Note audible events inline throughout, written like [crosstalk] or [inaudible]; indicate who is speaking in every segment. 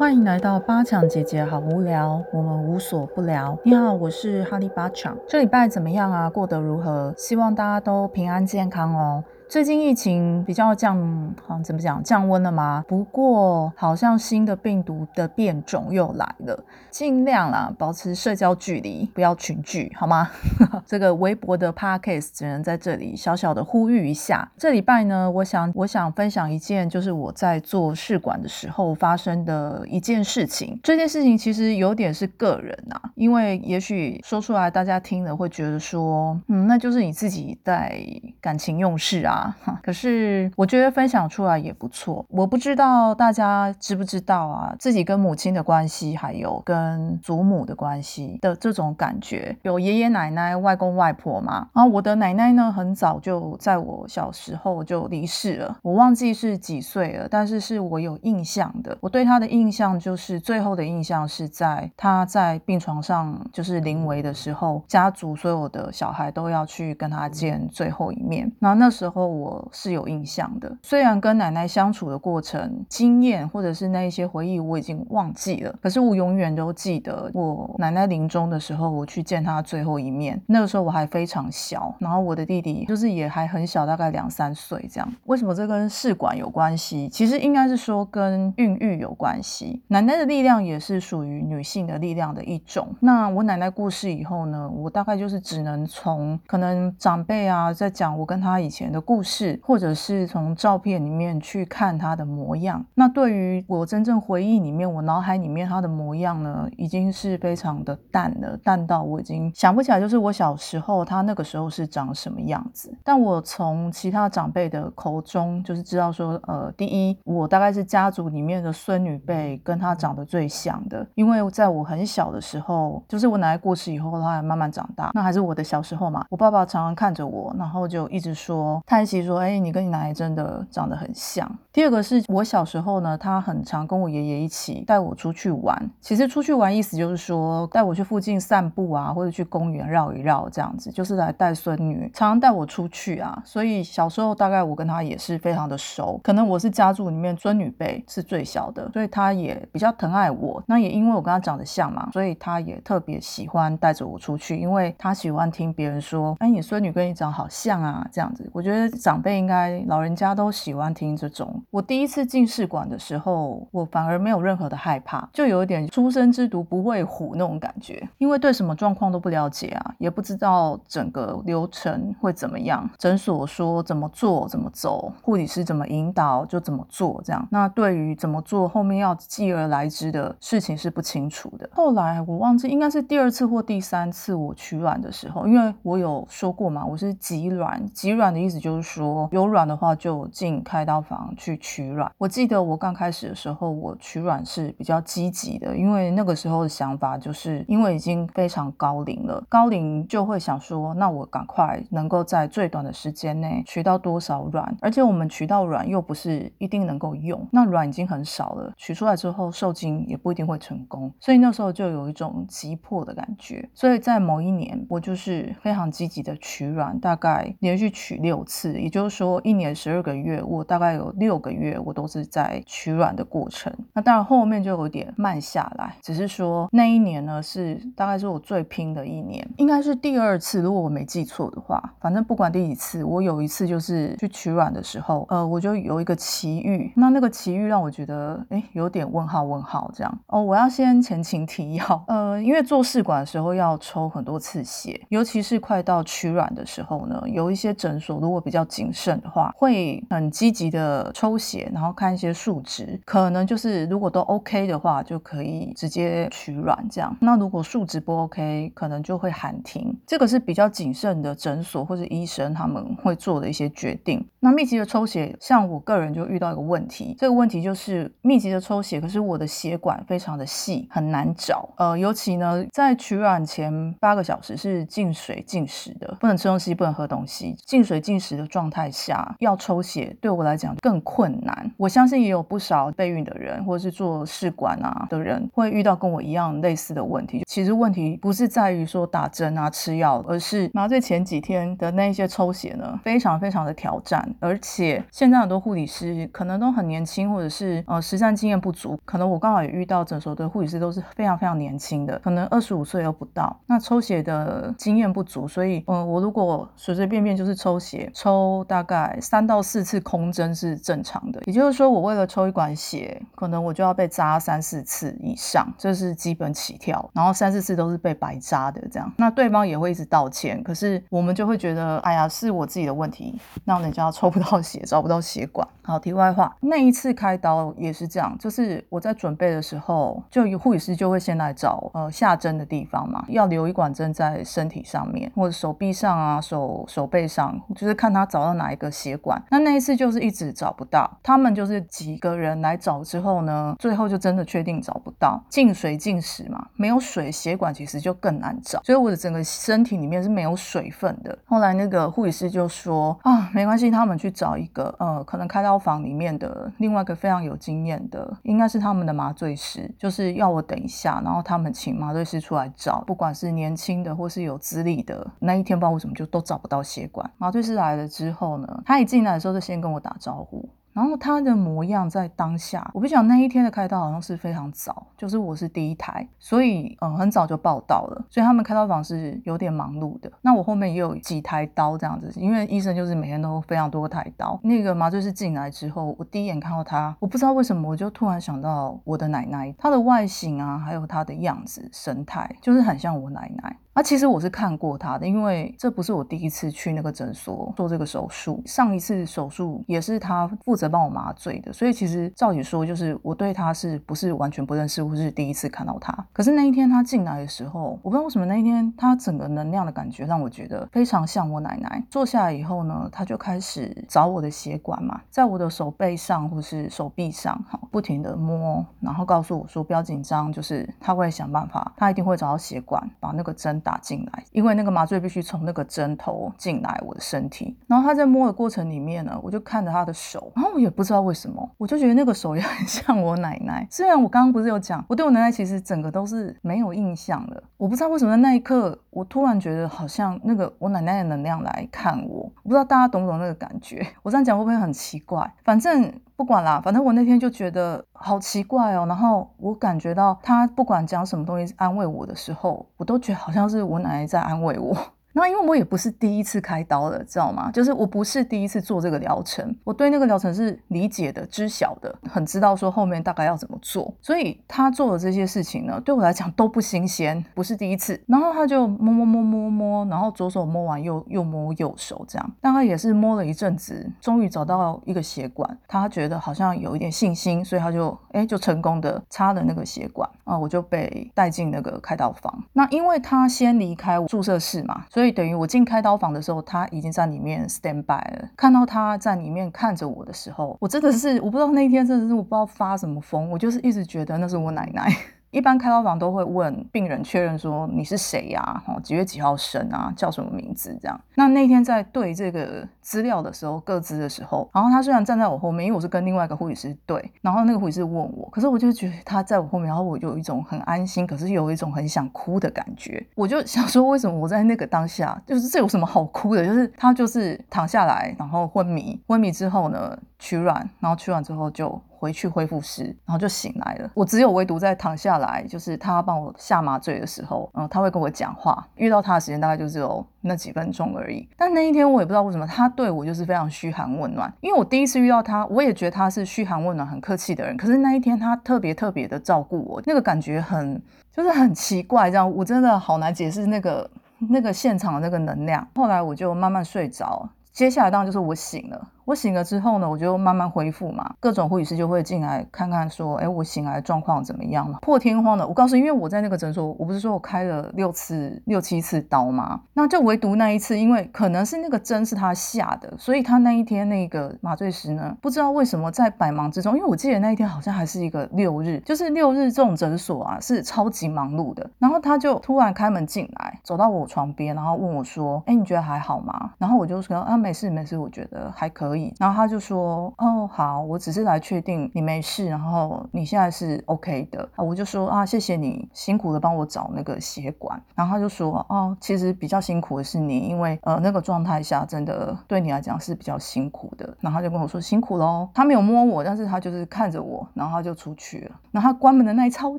Speaker 1: 欢迎来到八强姐姐，好无聊，我们无所不聊。你好，我是哈利八强。这礼拜怎么样啊？过得如何？希望大家都平安健康哦。最近疫情比较降，好怎么讲降温了吗？不过好像新的病毒的变种又来了，尽量啦保持社交距离，不要群聚，好吗？[laughs] 这个微博的 podcast 只能在这里小小的呼吁一下。这礼拜呢，我想我想分享一件，就是我在做试管的时候发生的一件事情。这件事情其实有点是个人啊，因为也许说出来大家听了会觉得说，嗯，那就是你自己在感情用事啊。可是我觉得分享出来也不错。我不知道大家知不知道啊，自己跟母亲的关系，还有跟祖母的关系的这种感觉。有爷爷奶奶、外公外婆嘛？然后我的奶奶呢，很早就在我小时候就离世了。我忘记是几岁了，但是是我有印象的。我对她的印象就是最后的印象是在她在病床上就是临危的时候，家族所有的小孩都要去跟她见最后一面。那那时候。我是有印象的，虽然跟奶奶相处的过程、经验或者是那一些回忆我已经忘记了，可是我永远都记得我奶奶临终的时候，我去见她最后一面。那个时候我还非常小，然后我的弟弟就是也还很小，大概两三岁这样。为什么这跟试管有关系？其实应该是说跟孕育有关系。奶奶的力量也是属于女性的力量的一种。那我奶奶过世以后呢，我大概就是只能从可能长辈啊在讲我跟她以前的故。故事，或者是从照片里面去看他的模样。那对于我真正回忆里面，我脑海里面他的模样呢，已经是非常的淡了，淡到我已经想不起来，就是我小时候他那个时候是长什么样子。但我从其他长辈的口中，就是知道说，呃，第一，我大概是家族里面的孙女辈跟他长得最像的，因为在我很小的时候，就是我奶奶过世以后，他还慢慢长大，那还是我的小时候嘛。我爸爸常常看着我，然后就一直说他。说，哎，你跟你奶奶真的长得很像。第二个是我小时候呢，他很常跟我爷爷一起带我出去玩。其实出去玩意思就是说带我去附近散步啊，或者去公园绕一绕这样子，就是来带孙女，常常带我出去啊。所以小时候大概我跟他也是非常的熟。可能我是家族里面孙女辈是最小的，所以他也比较疼爱我。那也因为我跟他长得像嘛，所以他也特别喜欢带着我出去，因为他喜欢听别人说，哎，你孙女跟你长好像啊，这样子。我觉得。长辈应该老人家都喜欢听这种。我第一次进试管的时候，我反而没有任何的害怕，就有一点初生之犊不畏虎那种感觉，因为对什么状况都不了解啊，也不知道整个流程会怎么样。诊所说怎么做怎么走，护理师怎么引导就怎么做，这样。那对于怎么做后面要继而来之的事情是不清楚的。后来我忘记应该是第二次或第三次我取卵的时候，因为我有说过嘛，我是挤卵，挤卵的意思就是。说有卵的话就进开刀房去取卵。我记得我刚开始的时候，我取卵是比较积极的，因为那个时候的想法就是因为已经非常高龄了，高龄就会想说，那我赶快能够在最短的时间内取到多少卵，而且我们取到卵又不是一定能够用，那卵已经很少了，取出来之后受精也不一定会成功，所以那时候就有一种急迫的感觉。所以在某一年，我就是非常积极的取卵，大概连续取六次。也就是说，一年十二个月，我大概有六个月，我都是在取卵的过程。那当然后面就有点慢下来，只是说那一年呢，是大概是我最拼的一年，应该是第二次，如果我没记错的话。反正不管第几次，我有一次就是去取卵的时候，呃，我就有一个奇遇。那那个奇遇让我觉得，哎，有点问号问号这样。哦，我要先前情提要，呃，因为做试管的时候要抽很多次血，尤其是快到取卵的时候呢，有一些诊所如果比较要谨慎的话，会很积极的抽血，然后看一些数值，可能就是如果都 OK 的话，就可以直接取卵这样。那如果数值不 OK，可能就会喊停。这个是比较谨慎的诊所或者医生他们会做的一些决定。那密集的抽血，像我个人就遇到一个问题，这个问题就是密集的抽血，可是我的血管非常的细，很难找。呃，尤其呢，在取卵前八个小时是禁水禁食的，不能吃东西，不能喝东西，禁水禁食的。状态下要抽血，对我来讲更困难。我相信也有不少备孕的人，或者是做试管啊的人，会遇到跟我一样类似的问题。其实问题不是在于说打针啊、吃药，而是麻醉前几天的那一些抽血呢，非常非常的挑战。而且现在很多护理师可能都很年轻，或者是呃实战经验不足。可能我刚好也遇到诊所的护理师都是非常非常年轻的，可能二十五岁都不到。那抽血的经验不足，所以嗯，我如果随随便便就是抽血，抽抽大概三到四次空针是正常的。也就是说，我为了抽一管血，可能我就要被扎三四次以上，这是基本起跳。然后三四次都是被白扎的这样，那对方也会一直道歉，可是我们就会觉得，哎呀，是我自己的问题，让人家抽不到血，找不到血管。好，题外话，那一次开刀也是这样，就是我在准备的时候，就护理师就会先来找呃下针的地方嘛，要留一管针在身体上面或者手臂上啊，手手背上，就是看他找到哪一个血管。那那一次就是一直找不到，他们就是几个人来找之后呢，最后就真的确定找不到，进水进食嘛，没有水血管其实就更难找，所以我的整个身体里面是没有水分的。后来那个护理师就说啊，没关系，他们去找一个呃，可能开刀。房里面的另外一个非常有经验的，应该是他们的麻醉师，就是要我等一下，然后他们请麻醉师出来找，不管是年轻的或是有资历的，那一天不知道为什么就都找不到血管。麻醉师来了之之后呢，他一进来的时候就先跟我打招呼。然后他的模样在当下，我不讲那一天的开刀好像是非常早，就是我是第一台，所以嗯很早就报道了，所以他们开刀房是有点忙碌的。那我后面也有几台刀这样子，因为医生就是每天都非常多台刀。那个麻醉师进来之后，我第一眼看到他，我不知道为什么，我就突然想到我的奶奶，她的外形啊，还有她的样子神态，就是很像我奶奶。啊，其实我是看过他的，因为这不是我第一次去那个诊所做这个手术，上一次手术也是他负责帮我麻醉的，所以其实照理说，就是我对他是不是完全不认识，或是第一次看到他。可是那一天他进来的时候，我不知道为什么那一天他整个能量的感觉让我觉得非常像我奶奶。坐下来以后呢，他就开始找我的血管嘛，在我的手背上或是手臂上，好不停的摸，然后告诉我说不要紧张，就是他会想办法，他一定会找到血管，把那个针。打进来，因为那个麻醉必须从那个针头进来我的身体。然后他在摸的过程里面呢，我就看着他的手，然后我也不知道为什么，我就觉得那个手也很像我奶奶。[laughs] 虽然我刚刚不是有讲，我对我奶奶其实整个都是没有印象的。我不知道为什么在那一刻，我突然觉得好像那个我奶奶的能量来看我。我不知道大家懂不懂那个感觉？我这样讲会不会很奇怪？反正。不管啦，反正我那天就觉得好奇怪哦。然后我感觉到他不管讲什么东西安慰我的时候，我都觉得好像是我奶奶在安慰我。那因为我也不是第一次开刀了，知道吗？就是我不是第一次做这个疗程，我对那个疗程是理解的、知晓的，很知道说后面大概要怎么做。所以他做的这些事情呢，对我来讲都不新鲜，不是第一次。然后他就摸摸摸摸摸，然后左手摸完又又摸右手，这样大概也是摸了一阵子，终于找到一个血管。他觉得好像有一点信心，所以他就哎就成功的插了那个血管啊，我就被带进那个开刀房。那因为他先离开注射室嘛，所以。所以等于我进开刀房的时候，他已经在里面 stand by 了。看到他在里面看着我的时候，我真的是我不知道那一天真的是我不知道发什么疯，我就是一直觉得那是我奶奶。[laughs] 一般开刀房都会问病人确认说你是谁呀？哦，几月几号生啊？叫什么名字？这样。那那天在对这个资料的时候，各自的时候，然后他虽然站在我后面，因为我是跟另外一个护理师对，然后那个护理师问我，可是我就觉得他在我后面，然后我就有一种很安心，可是有一种很想哭的感觉。我就想说，为什么我在那个当下，就是这有什么好哭的？就是他就是躺下来，然后昏迷，昏迷之后呢，取卵，然后取卵之后就。回去恢复室，然后就醒来了。我只有唯独在躺下来，就是他帮我下麻醉的时候，嗯，他会跟我讲话。遇到他的时间大概就只有那几分钟而已。但那一天我也不知道为什么，他对我就是非常嘘寒问暖。因为我第一次遇到他，我也觉得他是嘘寒问暖、很客气的人。可是那一天他特别特别的照顾我，那个感觉很就是很奇怪，这样我真的好难解释那个那个现场的那个能量。后来我就慢慢睡着。接下来当然就是我醒了，我醒了之后呢，我就慢慢恢复嘛，各种护理师就会进来看看，说，哎，我醒来状况怎么样了？破天荒的，我告诉，因为我在那个诊所，我不是说我开了六次、六七次刀吗？那就唯独那一次，因为可能是那个针是他下的，所以他那一天那个麻醉师呢，不知道为什么在百忙之中，因为我记得那一天好像还是一个六日，就是六日这种诊所啊是超级忙碌的，然后他就突然开门进来，走到我床边，然后问我说，哎，你觉得还好吗？然后我就说，啊，没事没事，我觉得还可以。然后他就说，哦，好，我只是来确定你没事，然后你现在是 OK 的啊。我就说啊，谢谢你辛苦的帮我找那个血管。然后他就说，哦，其实比较辛苦的是你，因为呃那个状态下真的对你来讲是比较辛苦的。然后他就跟我说辛苦喽。他没有摸我，但是他就是看着我，然后他就出去了。然后他关门的那一刹，我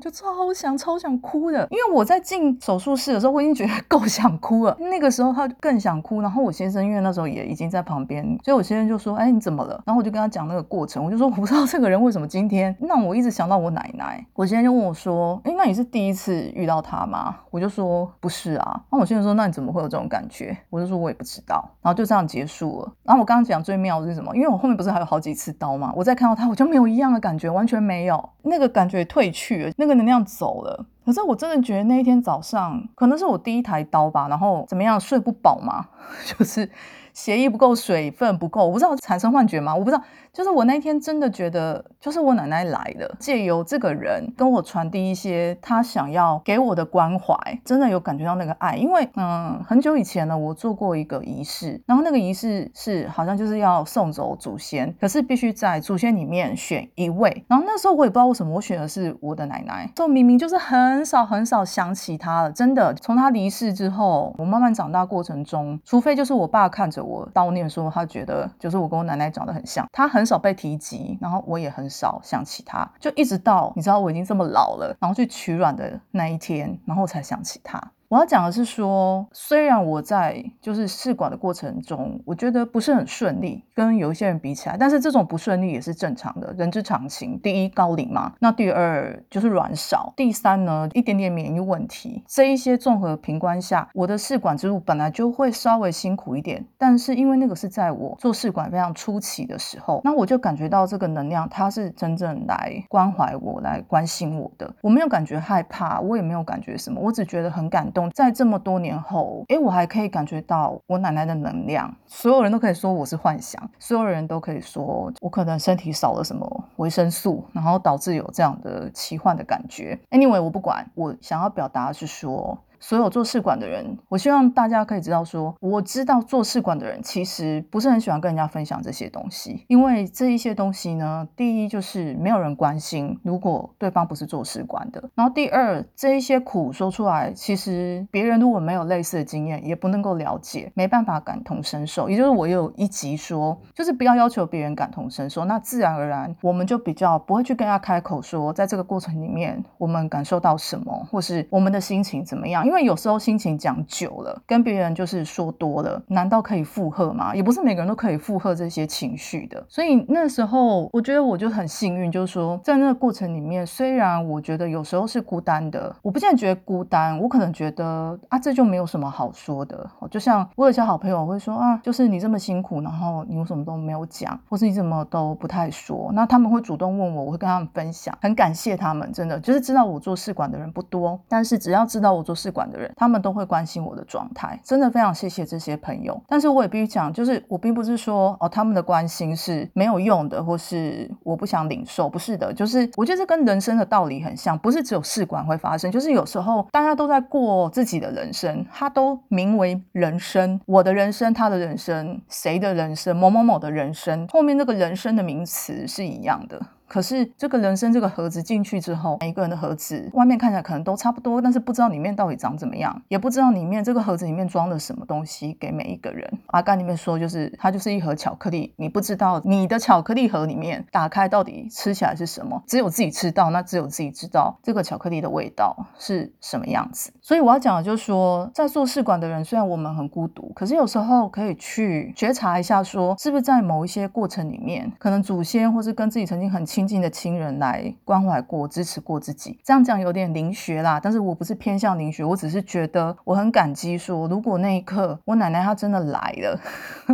Speaker 1: 就超想超想哭的，因为我在进手术室的时候，我已经觉得 [laughs] 够想哭了。那个时候他更想哭。然后我先生因为那时候也已经在旁边，所以我先生就说，哎，你怎么了？然后我就跟他讲那个过程，我就说我不知道这个人为什么今天让我一直想到我奶奶。我今天就问我说，哎，那你是第一次遇到他吗？我就说不是啊。那我先生说，那你怎么会有这种感觉？我就说我也不知道。然后就这样结束了。然后我刚刚讲最妙的是什么？因为我后面不是还有好几次刀吗？我再看到他，我就没有一样的感觉，完全没有那个感觉退去了，那个能量走了。可是我真的觉得那一天早上可能是我第一台刀吧，然后怎么样睡不饱嘛，[laughs] 就是血液不够，水分不够，我不知道产生幻觉吗？我不知道。就是我那天真的觉得，就是我奶奶来了，借由这个人跟我传递一些他想要给我的关怀，真的有感觉到那个爱。因为嗯，很久以前呢，我做过一个仪式，然后那个仪式是好像就是要送走祖先，可是必须在祖先里面选一位。然后那时候我也不知道为什么，我选的是我的奶奶。就明明就是很少很少想起她了，真的。从她离世之后，我慢慢长大过程中，除非就是我爸看着我悼念，说他觉得就是我跟我奶奶长得很像，他很。很少被提及，然后我也很少想起他，就一直到你知道我已经这么老了，然后去取卵的那一天，然后才想起他。我要讲的是说，虽然我在就是试管的过程中，我觉得不是很顺利，跟有一些人比起来，但是这种不顺利也是正常的，人之常情。第一，高龄嘛，那第二就是卵少，第三呢，一点点免疫问题，这一些综合评估下，我的试管之路本来就会稍微辛苦一点。但是因为那个是在我做试管非常初期的时候，那我就感觉到这个能量，它是真正来关怀我、来关心我的。我没有感觉害怕，我也没有感觉什么，我只觉得很感动。在这么多年后，诶，我还可以感觉到我奶奶的能量。所有人都可以说我是幻想，所有人都可以说我可能身体少了什么维生素，然后导致有这样的奇幻的感觉。Anyway，我不管，我想要表达的是说。所有做试管的人，我希望大家可以知道，说我知道做试管的人其实不是很喜欢跟人家分享这些东西，因为这一些东西呢，第一就是没有人关心，如果对方不是做试管的，然后第二这一些苦说出来，其实别人如果没有类似的经验，也不能够了解，没办法感同身受。也就是我有一集说，就是不要要求别人感同身受，那自然而然我们就比较不会去跟人家开口说，在这个过程里面我们感受到什么，或是我们的心情怎么样，因为因为有时候心情讲久了，跟别人就是说多了，难道可以负荷吗？也不是每个人都可以负荷这些情绪的。所以那时候，我觉得我就很幸运，就是说在那个过程里面，虽然我觉得有时候是孤单的，我不见得觉得孤单，我可能觉得啊，这就没有什么好说的。就像我有些好朋友会说啊，就是你这么辛苦，然后你为什么都没有讲，或是你怎么都不太说？那他们会主动问我，我会跟他们分享，很感谢他们，真的就是知道我做试管的人不多，但是只要知道我做试管。的人，他们都会关心我的状态，真的非常谢谢这些朋友。但是我也必须讲，就是我并不是说哦，他们的关心是没有用的，或是我不想领受，不是的。就是我觉得这跟人生的道理很像，不是只有试管会发生，就是有时候大家都在过自己的人生，它都名为人生，我的人生，他的人生，谁的人生，某某某的人生，后面那个人生的名词是一样的。可是这个人生这个盒子进去之后，每一个人的盒子外面看起来可能都差不多，但是不知道里面到底长怎么样，也不知道里面这个盒子里面装了什么东西给每一个人。阿甘里面说，就是它就是一盒巧克力，你不知道你的巧克力盒里面打开到底吃起来是什么，只有自己吃到，那只有自己知道这个巧克力的味道是什么样子。所以我要讲的就是说，在做试管的人，虽然我们很孤独，可是有时候可以去觉察一下，说是不是在某一些过程里面，可能祖先或是跟自己曾经很亲。亲近的亲人来关怀过、支持过自己。这样讲有点灵学啦，但是我不是偏向灵学，我只是觉得我很感激，说如果那一刻我奶奶她真的来了，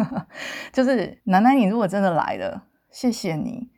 Speaker 1: [laughs] 就是奶奶你如果真的来了，谢谢你。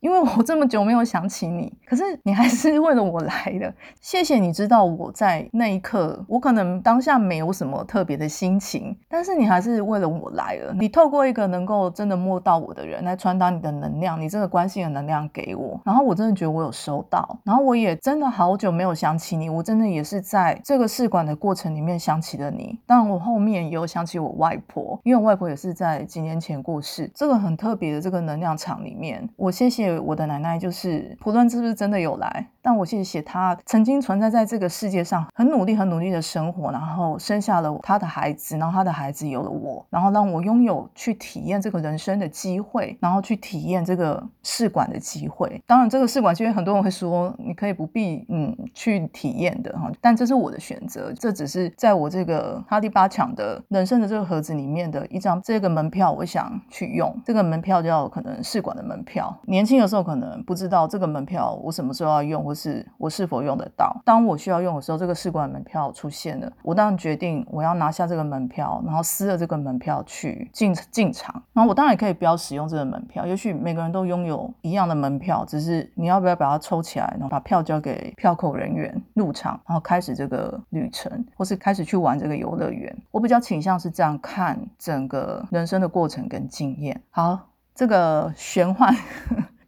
Speaker 1: 因为我这么久没有想起你，可是你还是为了我来的。谢谢你知道我在那一刻，我可能当下没有什么特别的心情，但是你还是为了我来了。你透过一个能够真的摸到我的人来传达你的能量，你这个关心的能量给我，然后我真的觉得我有收到，然后我也真的好久没有想起你，我真的也是在这个试管的过程里面想起了你。当然我后面也有想起我外婆，因为我外婆也是在几年前过世，这个很特别的这个能量场里面，我谢谢。我的奶奶就是，不论是不是真的有来，但我谢谢她曾经存在在这个世界上，很努力、很努力的生活，然后生下了她的孩子，然后她的孩子有了我，然后让我拥有去体验这个人生的机会，然后去体验这个试管的机会。当然，这个试管，其实很多人会说，你可以不必嗯去体验的哈，但这是我的选择，这只是在我这个哈利八强的人生的这个盒子里面的一张这个门票，我想去用这个门票叫可能试管的门票，年轻。有时候可能不知道这个门票我什么时候要用，或是我是否用得到。当我需要用的时候，这个试管门票出现了，我当然决定我要拿下这个门票，然后撕了这个门票去进进场。然后我当然也可以不要使用这个门票，也许每个人都拥有一样的门票，只是你要不要把它抽起来，然后把票交给票口人员入场，然后开始这个旅程，或是开始去玩这个游乐园。我比较倾向是这样看整个人生的过程跟经验。好，这个玄幻。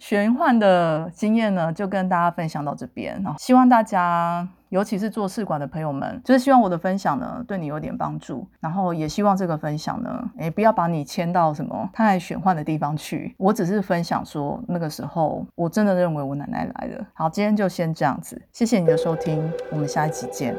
Speaker 1: 玄幻的经验呢，就跟大家分享到这边。然后希望大家，尤其是做试管的朋友们，就是希望我的分享呢，对你有点帮助。然后也希望这个分享呢，哎，不要把你牵到什么太玄幻的地方去。我只是分享说，那个时候我真的认为我奶奶来了。好，今天就先这样子，谢谢你的收听，我们下一集见。